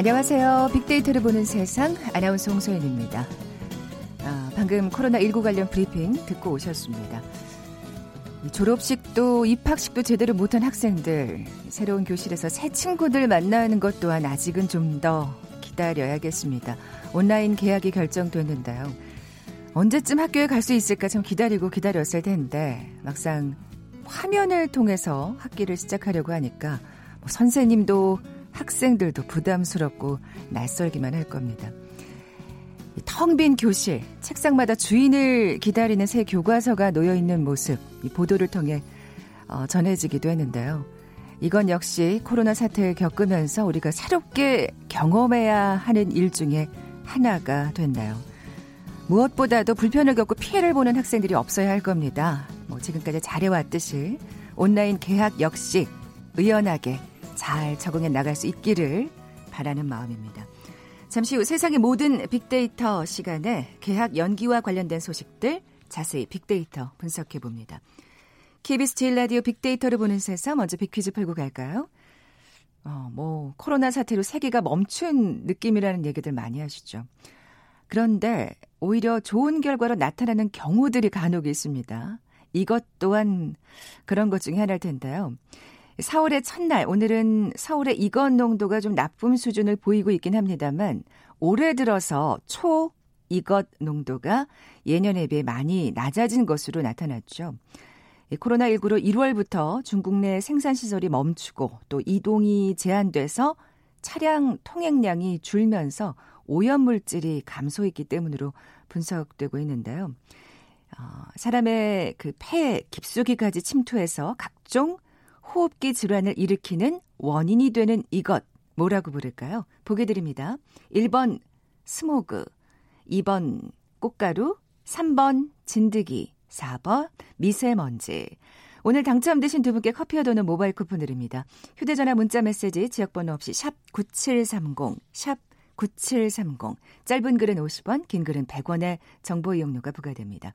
안녕하세요. 빅데이터를 보는 세상 아나운서 홍소연입니다. 아, 방금 코로나19 관련 브리핑 듣고 오셨습니다. 졸업식도 입학식도 제대로 못한 학생들, 새로운 교실에서 새 친구들 만나는 것 또한 아직은 좀 더 기다려야겠습니다. 온라인 계약이 결정됐는데요. 언제쯤 학교에 갈 수 있을까 좀 기다리고 기다렸을 텐데 막상 화면을 통해서 학기를 시작하려고 하니까 뭐 선생님도 학생들도 부담스럽고 낯설기만 할 겁니다. 텅 빈 교실, 책상마다 주인을 기다리는 새 교과서가 놓여 있는 모습, 이 보도를 통해 어, 전해지기도 했는데요. 이건 역시 코로나 사태를 겪으면서 우리가 새롭게 경험해야 하는 일 중에 하나가 됐나요? 무엇보다도 불편을 겪고 피해를 보는 학생들이 없어야 할 겁니다. 뭐 지금까지 잘해왔듯이 온라인 개학 역시 의연하게 잘 적응해 나갈 수 있기를 바라는 마음입니다. 잠시 후 세상의 모든 빅데이터 시간에 개학 연기와 관련된 소식들 자세히 빅데이터 분석해 봅니다. KBS 제일 라디오 빅데이터를 보는 세상 먼저 빅퀴즈 풀고 갈까요? 어, 뭐 코로나 사태로 세계가 멈춘 느낌이라는 얘기들 많이 하시죠. 그런데 오히려 좋은 결과로 나타나는 경우들이 간혹 있습니다. 이것 또한 그런 것 중에 하나일 텐데요. 4월의 첫날, 오늘은 서울의 이건 농도가 좀 나쁨 수준을 보이고 있긴 합니다만, 올해 들어서 초 이것 농도가 예년에 비해 많이 낮아진 것으로 나타났죠. 코로나19로 1월부터 중국 내 생산시설이 멈추고 또 이동이 제한돼서 차량 통행량이 줄면서 오염물질이 감소했기 때문으로 분석되고 있는데요. 어, 사람의 그 폐 깊숙이까지 침투해서 각종 호흡기 질환을 일으키는 원인이 되는 이것 뭐라고 부를까요? 보게 드립니다. 1번 스모그, 2번 꽃가루, 3번 진드기, 4번 미세먼지. 오늘 당첨되신 두 분께 커피와 도는 모바일 쿠폰 드립니다. 휴대전화 문자 메시지 지역번호 없이 샵 9730, 샵 9730. 짧은 글은 50원, 긴 글은 100원의 정보 이용료가 부과됩니다.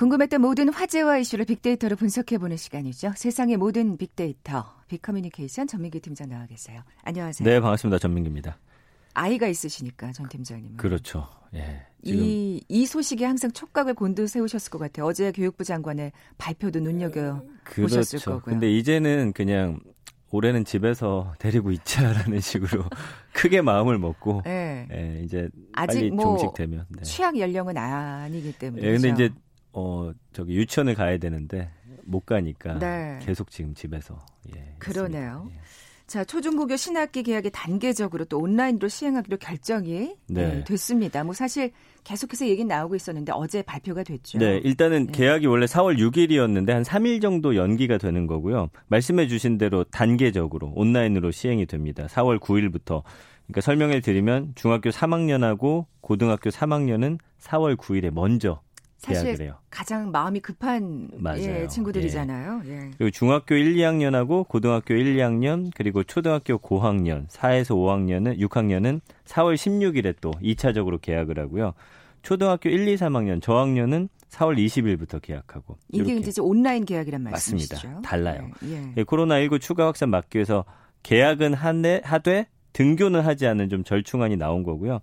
궁금했던 모든 화제와 이슈를 빅데이터로 분석해보는 시간이죠. 세상의 모든 빅데이터, 빅커뮤니케이션 전민기 팀장 나와 계세요. 안녕하세요. 네, 반갑습니다. 전민기입니다. 아이가 있으시니까 전 팀장님은. 그렇죠. 예. 이, 이 소식에 항상 촉각을 곤두세우셨을 것 같아요. 어제 교육부 장관의 발표도 눈여겨 그렇죠. 보셨을 거고요. 근데 이제는 그냥 올해는 집에서 데리고 있자라는 식으로 크게 마음을 먹고 네. 예, 이제 아직 뭐 종식되면 네. 취약 연령은 아니기 때문에. 예, 근데 이제 어 저기 유치원을 가야 되는데 못 가니까 네. 계속 지금 집에서 예. 그러네요. 예. 자, 초중고교 신학기 개학이 단계적으로 또 온라인으로 시행하기로 결정이 네. 네, 됐습니다. 뭐 사실 계속해서 얘기 나오고 있었는데 어제 발표가 됐죠. 네, 일단은 네. 개학이 원래 4월 6일이었는데 한 3일 정도 연기가 되는 거고요. 말씀해 주신 대로 단계적으로 온라인으로 시행이 됩니다. 4월 9일부터. 그러니까 설명을 드리면 중학교 3학년하고 고등학교 3학년은 4월 9일에 먼저 사실 계약을 해요. 가장 마음이 급한 예, 친구들이잖아요. 예. 예. 그리고 중학교 1, 2학년하고 고등학교 1, 2학년 그리고 초등학교 고학년 4에서 5학년은 6학년은 4월 16일에 또 2차적으로 계약을 하고요. 초등학교 1, 2, 3학년 저학년은 4월 20일부터 계약하고 이게 이제 온라인 계약이란 말씀이시죠? 맞습니다. 달라요. 예. 예. 코로나19 추가 확산 막기 위해서 계약은 하되, 하되 등교는 하지 않는 좀 절충안이 나온 거고요.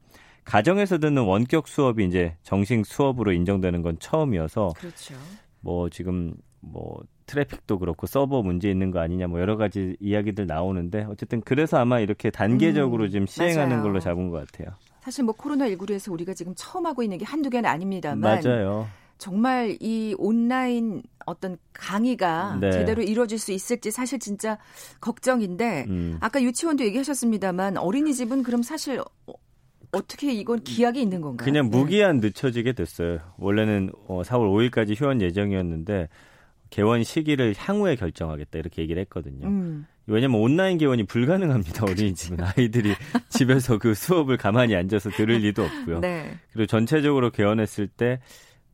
가정에서 듣는 원격 수업이 이제 정식 수업으로 인정되는 건 처음이어서 그렇죠. 뭐 지금 뭐 트래픽도 그렇고 서버 문제 있는 거 아니냐 뭐 여러 가지 이야기들 나오는데 어쨌든 그래서 아마 이렇게 단계적으로 음, 지금 시행하는 맞아요. 걸로 잡은 것 같아요. 사실 뭐 코로나19로 해서 우리가 지금 처음 하고 있는 게 한두 개는 아닙니다만 맞아요. 정말 이 온라인 어떤 강의가 네. 제대로 이루어질 수 있을지 사실 진짜 걱정인데 음. 아까 유치원도 얘기하셨습니다만 어린이집은 그럼 사실 어떻게 이건 기약이 있는 건가요? 그냥 네. 무기한 늦춰지게 됐어요. 원래는 4월 어, 5일까지 휴원 예정이었는데 개원 시기를 향후에 결정하겠다 이렇게 얘기를 했거든요. 음. 왜냐면 온라인 개원이 불가능합니다. 어린이집은 아이들이 집에서 그 수업을 가만히 앉아서 들을 리도 없고요. 네. 그리고 전체적으로 개원했을 때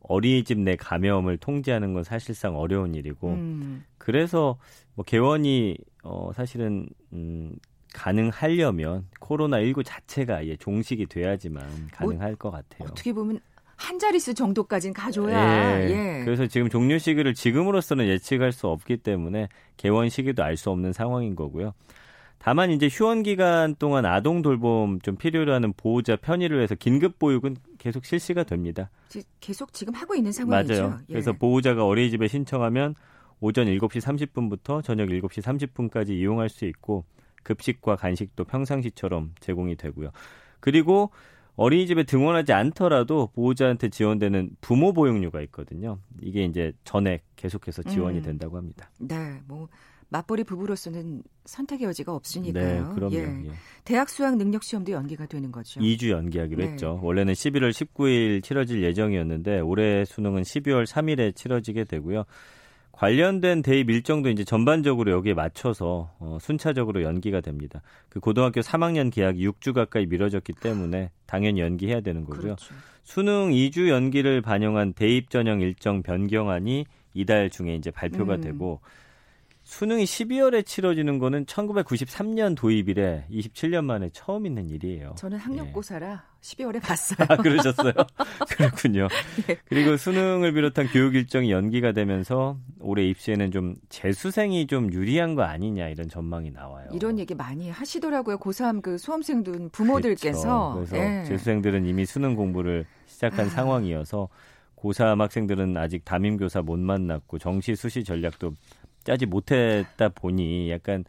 어린이집 내 감염을 통제하는 건 사실상 어려운 일이고 음. 그래서 뭐 개원이 어 사실은 음 가능하려면 코로나 19 자체가 아예 종식이 돼야지만 가능할 뭐, 것 같아요. 어떻게 보면 한 자릿수 정도까지는 가져야. 예. 예. 그래서 지금 종료 시기를 지금으로서는 예측할 수 없기 때문에 개원 시기도 알 수 없는 상황인 거고요. 다만 이제 휴원 기간 동안 아동 돌봄 좀 필요로 하는 보호자 편의를 위해서 긴급 보육은 계속 실시가 됩니다. 계속 지금 하고 있는 상황이죠. 맞아요. 예. 그래서 보호자가 어린이집에 신청하면 오전 7시 30분부터 저녁 7시 30분까지 이용할 수 있고 급식과 간식도 평상시처럼 제공이 되고요. 그리고 어린이집에 등원하지 않더라도 보호자한테 지원되는 부모 보육료가 있거든요. 이게 이제 전액 계속해서 지원이 음. 된다고 합니다. 네, 뭐 맞벌이 부부로서는 선택의 여지가 없으니까요. 네, 그럼요. 예. 예. 대학 수학 능력 시험도 연기가 되는 거죠. 2주 연기하기로 네. 했죠. 원래는 11월 19일 치러질 예정이었는데 올해 수능은 12월 3일에 치러지게 되고요. 관련된 대입 일정도 이제 전반적으로 여기에 맞춰서 어, 순차적으로 연기가 됩니다. 그 고등학교 3학년 계약이 6주 가까이 미뤄졌기 때문에 당연히 연기해야 되는 거고요. 그렇죠. 수능 2주 연기를 반영한 대입 전형 일정 변경안이 이달 중에 이제 발표가 음. 되고 수능이 12월에 치러지는 거는 1993년 도입 이래 27년 만에 처음 있는 일이에요. 저는 학력고사라 예. 12월에 봤어요. 아, 그러셨어요? 그렇군요. 예. 그리고 수능을 비롯한 교육 일정이 연기가 되면서 올해 입시에는 좀 재수생이 좀 유리한 거 아니냐 이런 전망이 나와요. 이런 얘기 많이 하시더라고요. 고3 그 수험생 들 부모들께서. 그렇죠. 그래서 예. 재수생들은 이미 수능 공부를 시작한 아. 상황이어서 고3 학생들은 아직 담임교사 못 만났고 정시 수시 전략도 짜지 못했다 보니 약간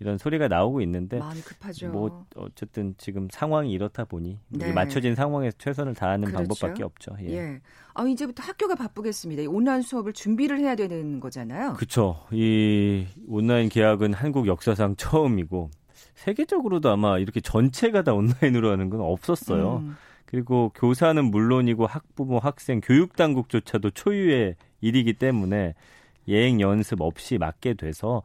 이런 소리가 나오고 있는데 마음이 급하죠. 뭐 어쨌든 지금 상황이 이렇다 보니 네. 맞춰진 상황에서 최선을 다하는 그렇죠. 방법밖에 없죠. 예. 예. 아 이제부터 학교가 바쁘겠습니다. 온라인 수업을 준비를 해야 되는 거잖아요. 그렇죠. 이 온라인 계약은 한국 역사상 처음이고 세계적으로도 아마 이렇게 전체가 다 온라인으로 하는 건 없었어요. 음. 그리고 교사는 물론이고 학부모, 학생, 교육 당국조차도 초유의 일이기 때문에 예행 연습 없이 맞게 돼서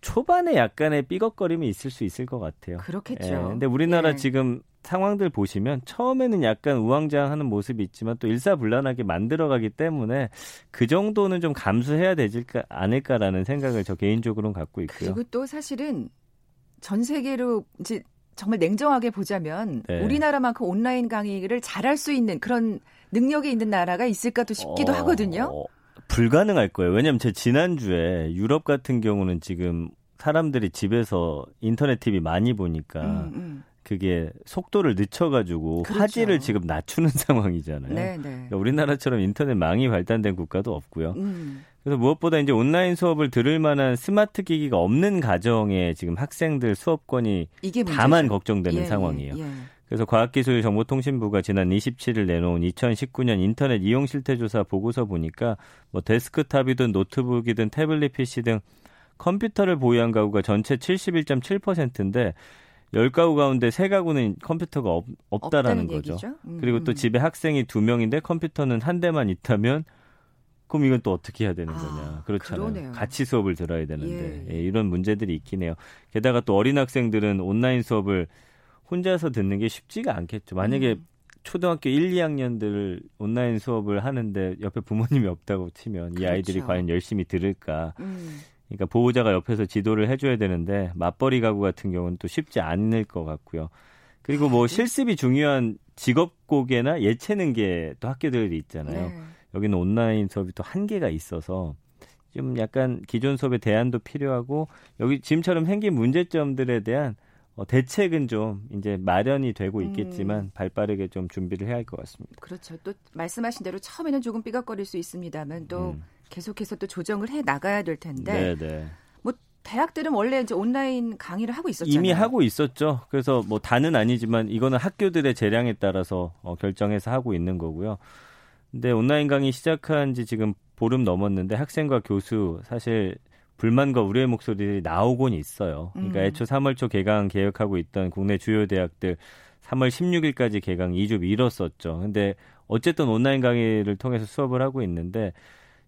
초반에 약간의 삐걱거림이 있을 수 있을 것 같아요. 그렇겠죠. 예, 근데 우리나라 예. 지금 상황들 보시면 처음에는 약간 우왕좌왕하는 모습이 있지만 또 일사불란하게 만들어가기 때문에 그 정도는 좀 감수해야 되지 않을까라는 생각을 저 개인적으로는 갖고 있고요. 그리고 또 사실은 전 세계로 이제 정말 냉정하게 보자면 네. 우리나라만큼 온라인 강의를 잘할 수 있는 그런 능력이 있는 나라가 있을까 도 싶기도 어, 하거든요. 불가능할 거예요. 왜냐하면 제 지난주에 유럽 같은 경우는 지금 사람들이 집에서 인터넷 TV 많이 보니까 음, 음. 그게 속도를 늦춰가지고 그렇죠. 화질을 지금 낮추는 상황이잖아요. 네, 네. 그러니까 우리나라처럼 인터넷 망이 발달된 국가도 없고요. 음. 그래서 무엇보다 이제 온라인 수업을 들을 만한 스마트 기기가 없는 가정에 지금 학생들 수업권이 다만 걱정되는 예, 상황이에요. 예. 그래서 과학기술정보통신부가 지난 27일 내놓은 2019년 인터넷 이용 실태 조사 보고서 보니까 뭐 데스크탑이든 노트북이든 태블릿 PC 등 컴퓨터를 보유한 가구가 전체 71.7%인데 10가구 가운데 3가구는 컴퓨터가 없, 없다라는 거죠. 음. 그리고 또 집에 학생이 2명인데 컴퓨터는 한 대만 있다면 그럼 이건 또 어떻게 해야 되는 아, 거냐. 그렇잖아요. 그러네요. 같이 수업을 들어야 되는데. 예. 예, 이런 문제들이 있긴 해요. 게다가 또 어린 학생들은 온라인 수업을 혼자서 듣는 게 쉽지가 않겠죠. 만약에 음. 초등학교 1, 2학년들 온라인 수업을 하는데 옆에 부모님이 없다고 치면 그렇죠. 이 아이들이 과연 열심히 들을까. 음. 그러니까 보호자가 옆에서 지도를 해줘야 되는데 맞벌이 가구 같은 경우는 또 쉽지 않을 것 같고요. 그리고 뭐 아, 네. 실습이 중요한 직업고개나 예체능계 또 학교들이 있잖아요. 네. 여기는 온라인 수업이 또 한계가 있어서 좀 약간 기존 수업의 대안도 필요하고 여기 지금처럼 생긴 문제점들에 대한 어, 대책은 좀 이제 마련이 되고 있겠지만 음. 발빠르게 좀 준비를 해야 할 것 같습니다. 그렇죠. 또 말씀하신 대로 처음에는 조금 삐걱거릴 수 있습니다만 또 음. 계속해서 또 조정을 해 나가야 될 텐데. 네네. 뭐 대학들은 원래 이제 온라인 강의를 하고 있었잖아요. 이미 하고 있었죠. 그래서 뭐 다는 아니지만 이거는 학교들의 재량에 따라서 어, 결정해서 하고 있는 거고요. 근데 온라인 강의 시작한 지 지금 보름 넘었는데 학생과 교수 사실 불만과 우려의 목소리들이 나오곤 있어요. 그러니까 음. 애초 3월 초 개강 계획하고 있던 국내 주요 대학들 3월 16일까지 개강 2주 미뤘었죠. 근데 어쨌든 온라인 강의를 통해서 수업을 하고 있는데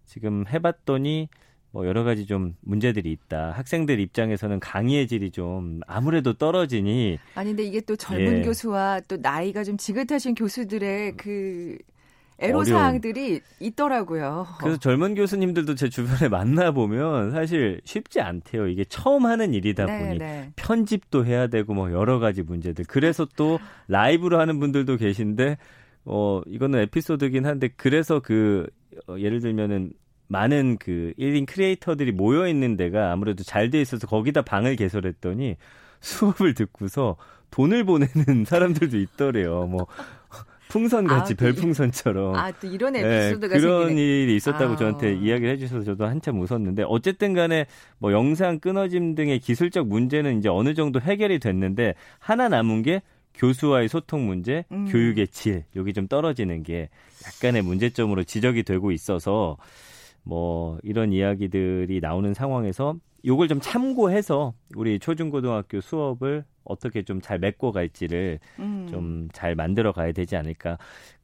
지금 해봤더니 뭐 여러 가지 좀 문제들이 있다. 학생들 입장에서는 강의의 질이 좀 아무래도 떨어지니 아니 근데 이게 또 젊은 예. 교수와 또 나이가 좀 지긋하신 교수들의 그 애로 사항들이 있더라고요. 그래서 젊은 교수님들도 제 주변에 만나 보면 사실 쉽지 않대요. 이게 처음 하는 일이다 네, 보니 네. 편집도 해야 되고 뭐 여러 가지 문제들. 그래서 또 라이브로 하는 분들도 계신데 어 이거는 에피소드긴 한데 그래서 그 어, 예를 들면은 많은 그 1인 크리에이터들이 모여 있는 데가 아무래도 잘 돼 있어서 거기다 방을 개설했더니 수업을 듣고서 돈을 보내는 사람들도 있더래요. 뭐 풍선같이 아, 별풍선처럼. 아, 또 이런 에피소드가 네, 그런 생기네. 일이 있었다고 아. 저한테 이야기를 해주셔서 저도 한참 웃었는데 어쨌든 간에 뭐 영상 끊어짐 등의 기술적 문제는 이제 어느 정도 해결이 됐는데 하나 남은 게 교수와의 소통 문제, 음. 교육의 질, 여기 좀 떨어지는 게 약간의 문제점으로 지적이 되고 있어서 뭐 이런 이야기들이 나오는 상황에서 요걸 좀 참고해서 우리 초중고등학교 수업을 어떻게 좀 잘 메꿔 갈지를 음. 좀잘 만들어 가야 되지 않을까.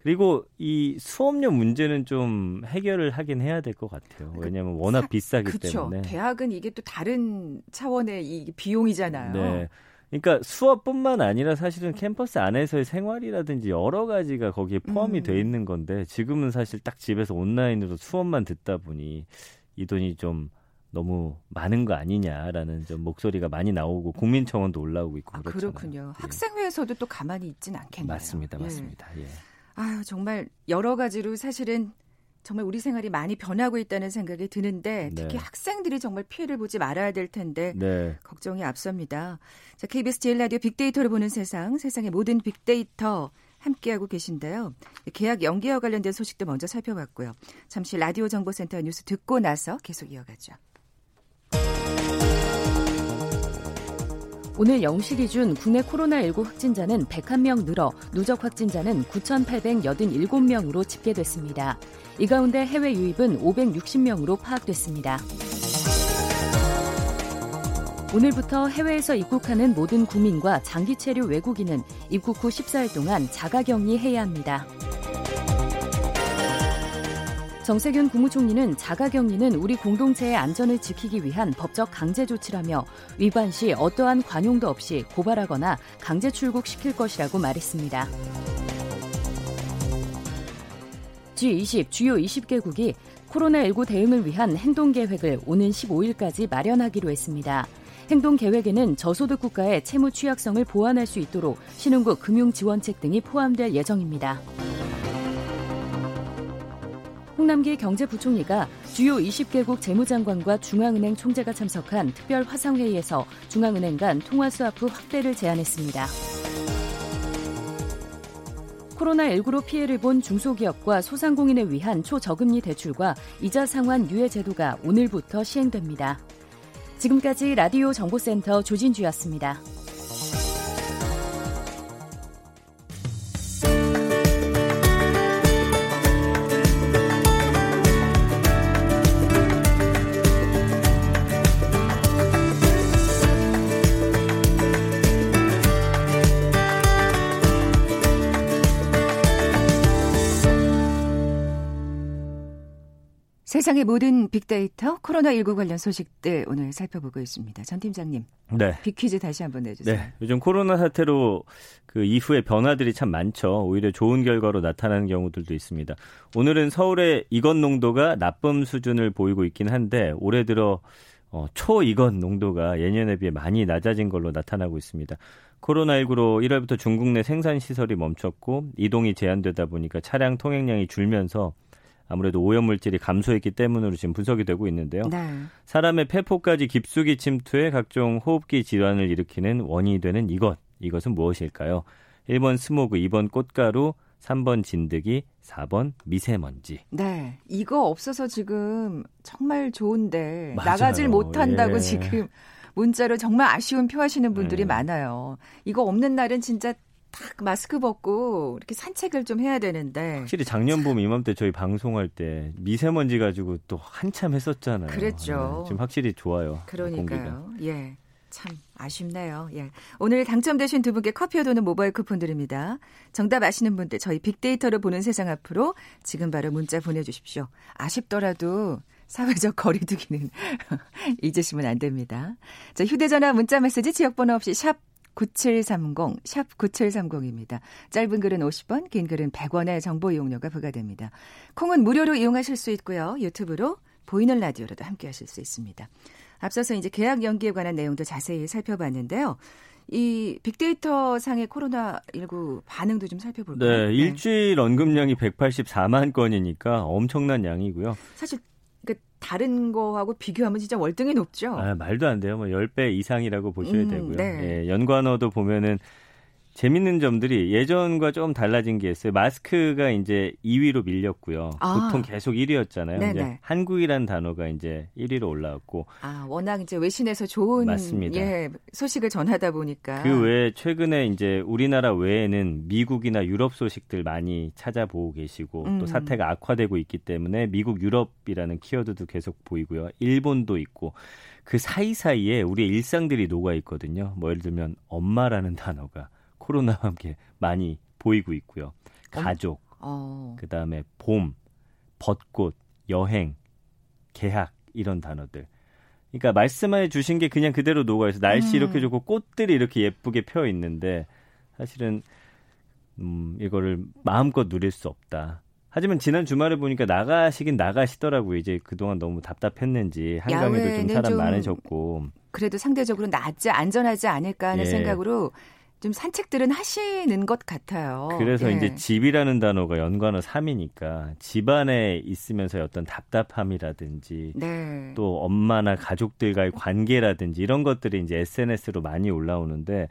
그리고 이 수업료 문제는 좀 해결을 하긴 해야 될 것 같아요. 그 왜냐하면 워낙 사, 비싸기 그쵸. 때문에. 대학은 이게 또 다른 차원의 이 비용이잖아요. 네. 그러니까 수업뿐만 아니라 사실은 캠퍼스 안에서의 생활이라든지 여러 가지가 거기에 포함이 음. 돼 있는 건데 지금은 사실 딱 집에서 온라인으로 수업만 듣다 보니 이 돈이 좀 너무 많은 거 아니냐라는 좀 목소리가 많이 나오고 국민청원도 올라오고 있고 아. 그렇군요. 예. 학생회에서도 또 가만히 있진 않겠네요. 맞습니다, 맞습니다. 예. 예. 아유 정말 여러 가지로 사실은 정말 우리 생활이 많이 변하고 있다는 생각이 드는데 네. 특히 네. 학생들이 정말 피해를 보지 말아야 될 텐데 네. 걱정이 앞섭니다. 자, KBS 제일 라디오 빅데이터를 보는 세상, 세상의 모든 빅데이터 함께하고 계신데요. 계약 연기와 관련된 소식도 먼저 살펴봤고요. 잠시 라디오 정보센터 뉴스 듣고 나서 계속 이어가죠. 오늘 0시 기준 국내 코로나19 확진자는 101명 늘어 누적 확진자는 9,887명으로 집계됐습니다. 이 가운데 해외 유입은 560명으로 파악됐습니다. 오늘부터 해외에서 입국하는 모든 국민과 장기 체류 외국인은 입국 후 14일 동안 자가 격리해야 합니다. 정세균 국무총리는 자가격리는 우리 공동체의 안전을 지키기 위한 법적 강제 조치라며 위반 시 어떠한 관용도 없이 고발하거나 강제 출국시킬 것이라고 말했습니다. G20 주요 20개국이 코로나19 대응을 위한 행동 계획을 오는 15일까지 마련하기로 했습니다. 행동 계획에는 저소득 국가의 채무 취약성을 보완할 수 있도록 신흥국 금융 지원책 등이 포함될 예정입니다. 홍남기 경제부총리가 주요 20개국 재무장관과 중앙은행 총재가 참석한 특별 화상회의에서 중앙은행 간 통화 수화프 확대를 제안했습니다. 코로나19로 피해를 본 중소기업과 소상공인을 위한 초저금리 대출과 이자 상환 유예 제도가 오늘부터 시행됩니다. 지금까지 라디오 정보센터 조진주였습니다. 세상의 모든 빅데이터 코로나19 관련 소식들 오늘 살펴보고 있습니다. 전 팀장님. 네. 빅퀴즈 다시 한번 내주세요. 네. 요즘 코로나 사태로 그 이후에 변화들이 참 많죠. 오히려 좋은 결과로 나타나는 경우들도 있습니다. 오늘은 서울의 이건 농도가 나쁨 수준을 보이고 있긴 한데 올해 들어 어, 초이건 농도가 예년에 비해 많이 낮아진 걸로 나타나고 있습니다. 코로나19로 1월부터 중국 내 생산 시설이 멈췄고 이동이 제한되다 보니까 차량 통행량이 줄면서 아무래도 오염물질이 감소했기 때문으로 지금 분석이 되고 있는데요. 네. 사람의 폐포까지 깊숙이 침투해 각종 호흡기 질환을 일으키는 원인이 되는 이것. 이것은 무엇일까요? 1번 스모그, 2번 꽃가루, 3번 진드기, 4번 미세먼지. 네. 이거 없어서 지금 정말 좋은데 맞아요. 나가질 못한다고 예. 지금 문자로 정말 아쉬운 표하시는 분들이 네. 많아요. 이거 없는 날은 진짜 딱 마스크 벗고 이렇게 산책을 좀 해야 되는데 확실히 작년 봄 이맘때 저희 방송할 때 미세먼지 가지고 또 한참 했었잖아요. 그랬죠. 네, 지금 확실히 좋아요. 그러니까요. 공기가. 예. 참 아쉽네요. 예. 오늘 당첨되신 두 분께 커피와 도는 모바일 쿠폰 드립니다. 정답 아시는 분들 저희 빅데이터를 보는 세상 앞으로 지금 바로 문자 보내주십시오. 아쉽더라도 사회적 거리두기는 잊으시면 안 됩니다. 자, 휴대전화 문자 메시지 지역번호 없이 샵 9730, 샵 9730입니다. 짧은 글은 50원, 긴 글은 100원의 정보 이용료가 부과됩니다. 콩은 무료로 이용하실 수 있고요. 유튜브로 보이는 라디오로도 함께 하실 수 있습니다. 앞서서 이제 계약 연기에 관한 내용도 자세히 살펴봤는데요. 이 빅데이터 상의 코로나19 반응도 좀 살펴볼까요? 네, 네. 일주일 언급량이 184만 건이니까 엄청난 양이고요. 사실 그 다른 거하고 비교하면 진짜 월등히 높죠. 아, 말도 안 돼요. 뭐 10배 이상이라고 보셔야 음, 되고요. 네. 예, 연관어도 보면은 재밌는 점들이 예전과 좀 달라진 게 있어요. 마스크가 이제 2위로 밀렸고요. 아. 보통 계속 1위였잖아요. 네네. 이제 한국이란 단어가 이제 1위로 올라왔고. 아, 워낙 이제 외신에서 좋은 맞습니다. 예, 소식을 전하다 보니까. 그 외에 최근에 이제 우리나라 외에는 미국이나 유럽 소식들 많이 찾아보고 계시고 음. 또 사태가 악화되고 있기 때문에 미국 유럽이라는 키워드도 계속 보이고요. 일본도 있고 그 사이사이에 우리의 일상들이 녹아 있거든요. 뭐 예를 들면 엄마라는 단어가 코로나와 함께 많이 보이고 있고요. 가족, 어. 그 다음에 봄, 벚꽃, 여행, 개학 이런 단어들. 그러니까 말씀해 주신 게 그냥 그대로 녹아 있어. 날씨 음. 이렇게 좋고 꽃들이 이렇게 예쁘게 펴 있는데 사실은 음, 이거를 마음껏 누릴 수 없다. 하지만 지난 주말에 보니까 나가시긴 나가시더라고요. 이제 그동안 너무 답답했는지 한강에도 좀 사람 좀 많으셨고. 그래도 상대적으로 낫지 안전하지 않을까 하는 예. 생각으로 좀 산책들은 하시는 것 같아요. 그래서 예. 이제 집이라는 단어가 연관어 3이니까 집안에 있으면서 어떤 답답함이라든지 네. 또 엄마나 가족들과의 관계라든지 이런 것들이 이제 SNS로 많이 올라오는데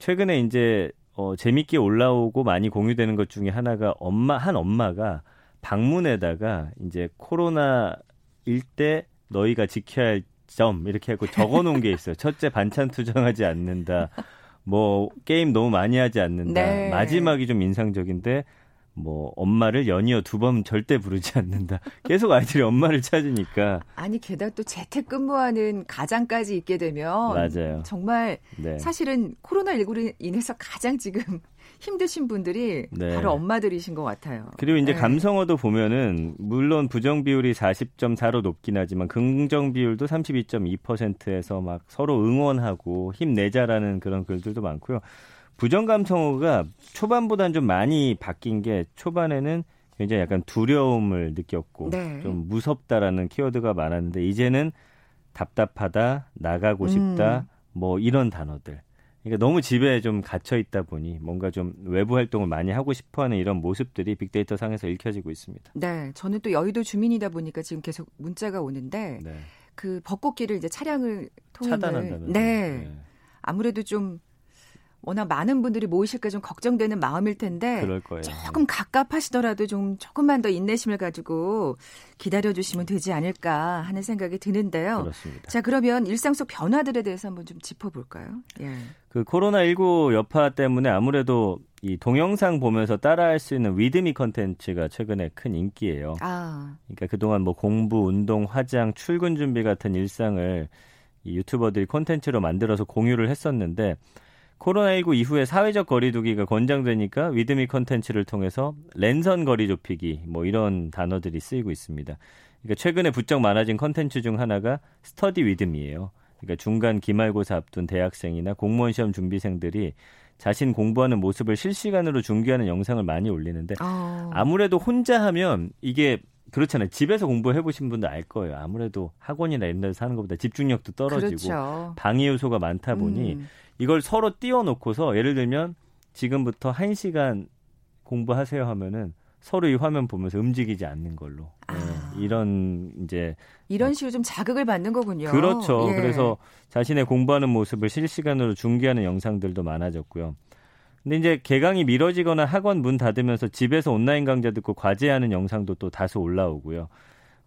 최근에 이제 어, 재밌게 올라오고 많이 공유되는 것 중에 하나가 엄마 한 엄마가 방문에다가 이제 코로나 일 때 너희가 지켜야 할 점 이렇게 하고 적어 놓은 게 있어요. 첫째 반찬 투정하지 않는다. 뭐 게임 너무 많이 하지 않는다. 네. 마지막이 좀 인상적인데 뭐 엄마를 연이어 두 번 절대 부르지 않는다. 계속 아이들이 엄마를 찾으니까. 아니 게다가 또 재택근무하는 가장까지 있게 되면 맞아요. 정말 네. 사실은 코로나 19로 인해서 가장 지금 힘드신 분들이 네. 바로 엄마들이신 것 같아요. 그리고 이제 네. 감성어도 보면은 물론 부정 비율이 40.4로 높긴 하지만 긍정 비율도 32.2%에서 막 서로 응원하고 힘내자라는 그런 글들도 많고요. 부정 감성어가 초반보다는 좀 많이 바뀐 게 초반에는 굉장히 약간 두려움을 느꼈고 네. 좀 무섭다라는 키워드가 많았는데 이제는 답답하다, 나가고 싶다, 음. 뭐 이런 단어들. 그러니까 너무 집에 좀 갇혀 있다 보니 뭔가 좀 외부 활동을 많이 하고 싶어하는 이런 모습들이 빅데이터 상에서 읽혀지고 있습니다. 네, 저는 또 여의도 주민이다 보니까 지금 계속 문자가 오는데 네. 그 벚꽃길을 이제 차량을 통해 차단한다면 네. 네. 아무래도 좀 워낙 많은 분들이 모이실까 좀 걱정되는 마음일 텐데 조금 갑갑하시더라도 좀 조금만 더 인내심을 가지고 기다려 주시면 되지 않을까 하는 생각이 드는데요. 그렇습니다. 자, 그러면 일상 속 변화들에 대해서 한번 좀 짚어 볼까요? 예. 그 코로나 19 여파 때문에 아무래도 이 동영상 보면서 따라할 수 있는 위드미 컨텐츠가 최근에 큰 인기예요. 아. 그러니까 그동안 뭐 공부, 운동, 화장, 출근 준비 같은 일상을 이 유튜버들이 콘텐츠로 만들어서 공유를 했었는데 코로나19 이후에 사회적 거리두기가 권장되니까 with me 컨텐츠를 통해서 랜선 거리 좁히기 뭐 이런 단어들이 쓰이고 있습니다. 그러니까 최근에 부쩍 많아진 컨텐츠 중 하나가 study with me예요. 그러니까 중간 기말고사 앞둔 대학생이나 공무원 시험 준비생들이 자신 공부하는 모습을 실시간으로 중계하는 영상을 많이 올리는데 어. 아무래도 혼자 하면 이게 그렇잖아요. 집에서 공부해 보신 분들 알 거예요. 아무래도 학원이나 이런 데서 하는 것보다 집중력도 떨어지고 그렇죠. 방해 요소가 많다 보니 음. 이걸 서로 띄워놓고서 예를 들면 지금부터 1시간 공부하세요 하면은 서로 이 화면 보면서 움직이지 않는 걸로 아. 네, 이런 이제 이런 식으로 좀 자극을 받는 거군요. 그렇죠. 예. 그래서 자신의 공부하는 모습을 실시간으로 중계하는 영상들도 많아졌고요. 근데 이제 개강이 미뤄지거나 학원 문 닫으면서 집에서 온라인 강좌 듣고 과제하는 영상도 또 다소 올라오고요.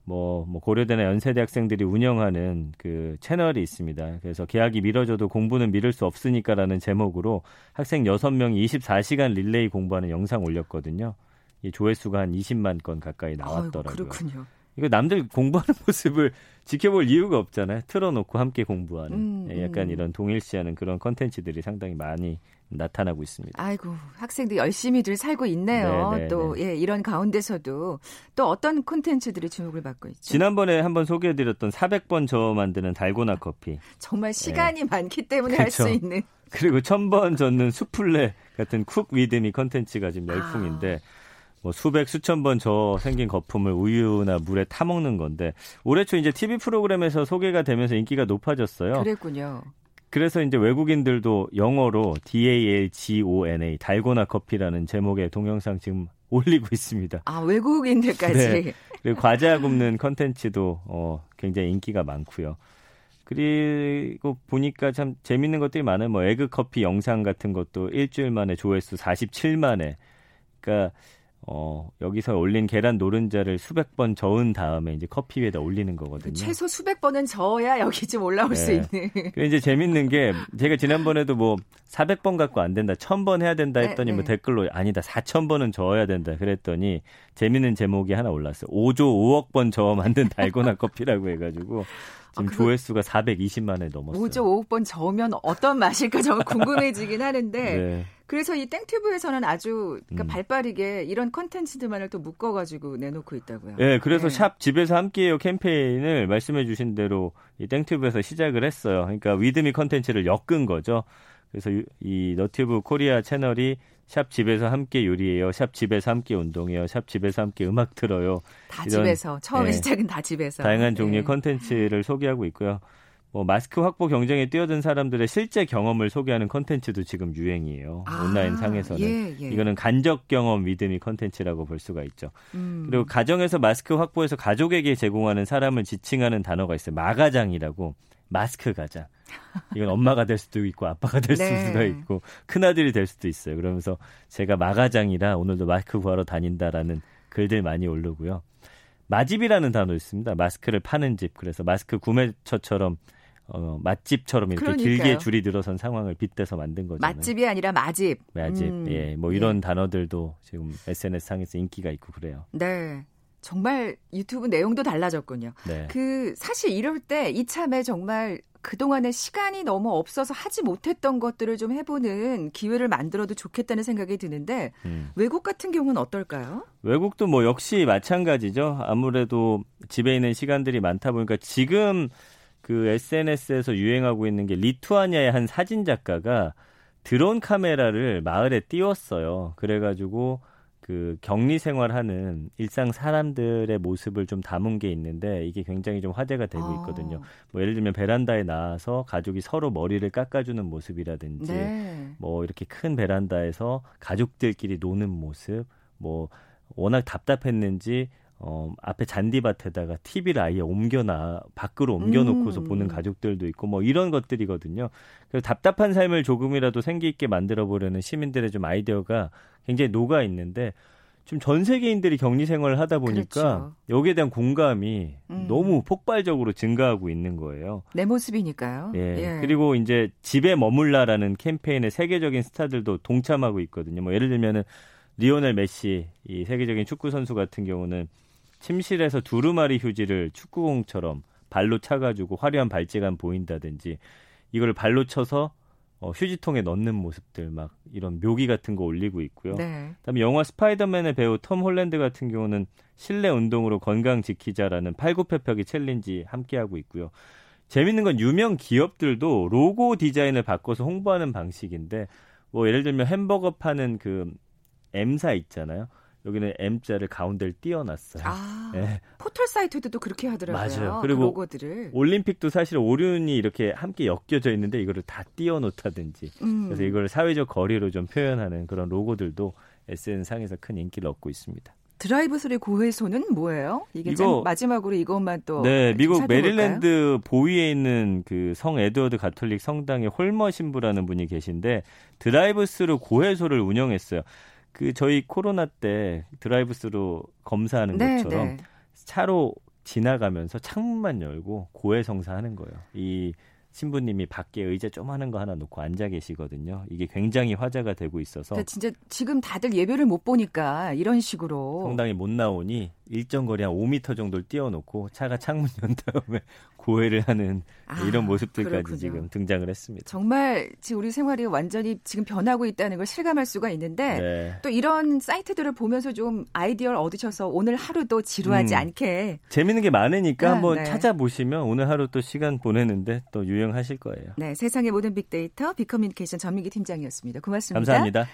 뭐, 뭐 고려대나 연세대 학생들이 운영하는 그 채널이 있습니다. 그래서 계약이 미뤄져도 공부는 미룰 수 없으니까라는 제목으로 학생 6명이 24시간 릴레이 공부하는 영상 올렸거든요. 이 조회수가 한 20만 건 가까이 나왔더라고요. 아유, 그렇군요. 이거 남들 공부하는 모습을 지켜볼 이유가 없잖아요. 틀어놓고 함께 공부하는 음, 예, 약간 음. 이런 동일시하는 그런 컨텐츠들이 상당히 많이 나타나고 있습니다. 아이고 학생들 열심히들 살고 있네요. 네네, 네, 또 네. 예, 이런 가운데서도 또 어떤 콘텐츠들이 주목을 받고 있죠. 지난번에 한번 소개해드렸던 400번 저어 만드는 달고나 커피. 정말 시간이 네. 많기 때문에 할 수 있는. 그리고 1000번 젓는 수플레 같은 cook with me 컨텐츠가 지금 열풍인데 아. 뭐 수백 수천 번 저어 생긴 거품을 우유나 물에 타 먹는 건데 올해 초 이제 TV 프로그램에서 소개가 되면서 인기가 높아졌어요. 그랬군요. 그래서 이제 외국인들도 영어로 DALGONA 달고나 커피라는 제목의 동영상 지금 올리고 있습니다. 아 외국인들까지. 네. 그리고 과자 굽는 컨텐츠도 어, 굉장히 인기가 많고요. 그리고 보니까 참 재밌는 것들이 많아요. 뭐 egg 커피 영상 같은 것도 일주일 만에 조회수 47만에. 그러니까 어, 여기서 올린 계란 노른자를 수백 번 저은 다음에 이제 커피 위에다 올리는 거거든요. 최소 수백 번은 저어야 여기 좀 올라올 네. 수 있는. 그 이제 재밌는 게 제가 지난번에도 뭐 400번 갖고 안 된다, 1000번 해야 된다 네, 했더니 네, 뭐 네. 댓글로 아니다, 4000번은 저어야 된다 그랬더니 재밌는 제목이 하나 올랐어요. 5조 5억 번 저어 만든 달고나 커피라고 해가지고 지금 아, 조회수가 420만에 넘었어요. 5조 5억 번 저으면 어떤 맛일까 정말 궁금해지긴 하는데 네. 그래서 이 땡튜브에서는 아주 그러니까 음. 발빠르게 이런 컨텐츠들만을 또 묶어가지고 내놓고 있다고요. 네, 그래서 네. 샵 집에서 함께해요 캠페인을 말씀해주신 대로 이 땡튜브에서 시작을 했어요. 그러니까 with me 컨텐츠를 엮은 거죠. 그래서 이 너튜브 코리아 채널이 샵 집에서 함께 요리해요. 샵 집에서 함께 운동해요. 샵 집에서 함께 음악 들어요. 다 이런, 집에서 처음에 네, 시작은 다 집에서 다양한 종류의 네. 컨텐츠를 소개하고 있고요. 뭐 마스크 확보 경쟁에 뛰어든 사람들의 실제 경험을 소개하는 컨텐츠도 지금 유행이에요. 아, 온라인 상에서는 예, 예. 이거는 간접 경험 with me 컨텐츠라고 볼 수가 있죠. 음. 그리고 가정에서 마스크 확보해서 가족에게 제공하는 사람을 지칭하는 단어가 있어요. 마가장이라고 마스크 가장. 이건 엄마가 될 수도 있고 아빠가 될 네. 수도 있고 큰 아들이 될 수도 있어요. 그러면서 제가 마가장이라 오늘도 마스크 구하러 다닌다라는 글들 많이 올르고요. 마집이라는 단어 있습니다. 마스크를 파는 집. 그래서 마스크 구매처처럼 어, 맛집처럼 이렇게 그러니까요. 길게 줄이 들어선 상황을 빗대서 만든 거잖아요. 맛집이 아니라 마집. 마집. 음. 예. 뭐 이런 예. 단어들도 지금 SNS 상에서 인기가 있고 그래요. 네. 정말 유튜브 내용도 달라졌군요. 네. 그 사실 이럴 때 이참에 정말 그동안에 시간이 너무 없어서 하지 못했던 것들을 좀 해보는 기회를 만들어도 좋겠다는 생각이 드는데 음. 외국 같은 경우는 어떨까요? 외국도 뭐 역시 마찬가지죠. 아무래도 집에 있는 시간들이 많다 보니까 지금 그 SNS에서 유행하고 있는 게 리투아니아의 한 사진 작가가 드론 카메라를 마을에 띄웠어요. 그래가지고 그 격리 생활하는 일상 사람들의 모습을 좀 담은 게 있는데 이게 굉장히 좀 화제가 되고 아. 있거든요. 뭐 예를 들면 베란다에 나와서 가족이 서로 머리를 깎아주는 모습이라든지 네. 뭐 이렇게 큰 베란다에서 가족들끼리 노는 모습, 뭐 워낙 답답했는지 어, 앞에 잔디밭에다가 TV를 아예 옮겨놔, 밖으로 옮겨놓고서 음. 보는 가족들도 있고, 뭐 이런 것들이거든요. 그래서 답답한 삶을 조금이라도 생기 있게 만들어 보려는 시민들의 좀 아이디어가 굉장히 녹아 있는데, 좀전 세계인들이 격리 생활을 하다 보니까 그렇죠. 여기에 대한 공감이 음. 너무 폭발적으로 증가하고 있는 거예요. 내 모습이니까요. 예. 예. 그리고 이제 집에 머물라라는 캠페인에 세계적인 스타들도 동참하고 있거든요. 뭐 예를 들면은 리오넬 메시 이 세계적인 축구 선수 같은 경우는 침실에서 두루마리 휴지를 축구공처럼 발로 차가지고 화려한 발재간 보인다든지 이걸 발로 쳐서 어, 휴지통에 넣는 모습들 막 이런 묘기 같은 거 올리고 있고요. 네. 그다음에 영화 스파이더맨의 배우 톰 홀랜드 같은 경우는 실내 운동으로 건강 지키자라는 팔굽혀펴기 챌린지 함께 하고 있고요. 재밌는 건 유명 기업들도 로고 디자인을 바꿔서 홍보하는 방식인데 뭐 예를 들면 햄버거 파는 그 M사 있잖아요. 여기는 M자를 가운데를 띄워놨어요. 아, 네. 포털 사이트도 그렇게 하더라고요. 맞아요. 그리고 그 로고들을. 올림픽도 사실 오륜이 이렇게 함께 엮여져 있는데 이거를 다 띄워놓는다든지 음. 그래서 이걸 사회적 거리로 좀 표현하는 그런 로고들도 SNS상에서 큰 인기를 얻고 있습니다. 드라이브 스루 고해소는 뭐예요? 이게 이거, 마지막으로 이것만 또 네, 미국 메릴랜드 보위에 있는 그 성 에드워드 가톨릭 성당의 홀머 신부라는 분이 계신데 드라이브 스루 고해소를 운영했어요. 그 저희 코로나 때 드라이브스루 검사하는 네, 것처럼 네. 차로 지나가면서 창문만 열고 고해성사하는 거예요. 이 신부님이 밖에 의자 조그마한 거 하나 놓고 앉아 계시거든요. 이게 굉장히 화제가 되고 있어서 그러니까 진짜 지금 다들 예배를 못 보니까 이런 식으로 성당에 못 나오니 일정 거리 한 5m 정도를 띄워놓고 차가 창문 연 다음에 고해를 하는 아, 이런 모습들까지 그렇군요. 지금 등장을 했습니다. 정말 지금 우리 생활이 완전히 지금 변하고 있다는 걸 실감할 수가 있는데 네. 또 이런 사이트들을 보면서 좀 아이디어를 얻으셔서 오늘 하루도 지루하지 음. 않게 재밌는 게 많으니까 아, 한번 네. 찾아보시면 오늘 하루 또 시간 보내는데 또 유용하실 거예요. 네, 세상의 모든 빅데이터 빅커뮤니케이션 전민기 팀장이었습니다. 고맙습니다. 감사합니다.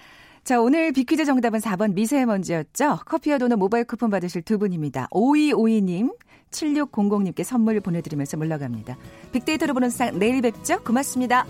자, 오늘 빅퀴즈 정답은 4번 미세먼지였죠. 커피와 도넛 모바일 쿠폰 받으실 두 분입니다. 5252님, 7600님께 선물 보내드리면서 물러갑니다. 빅데이터로 보는 세상 내일 뵙죠. 고맙습니다.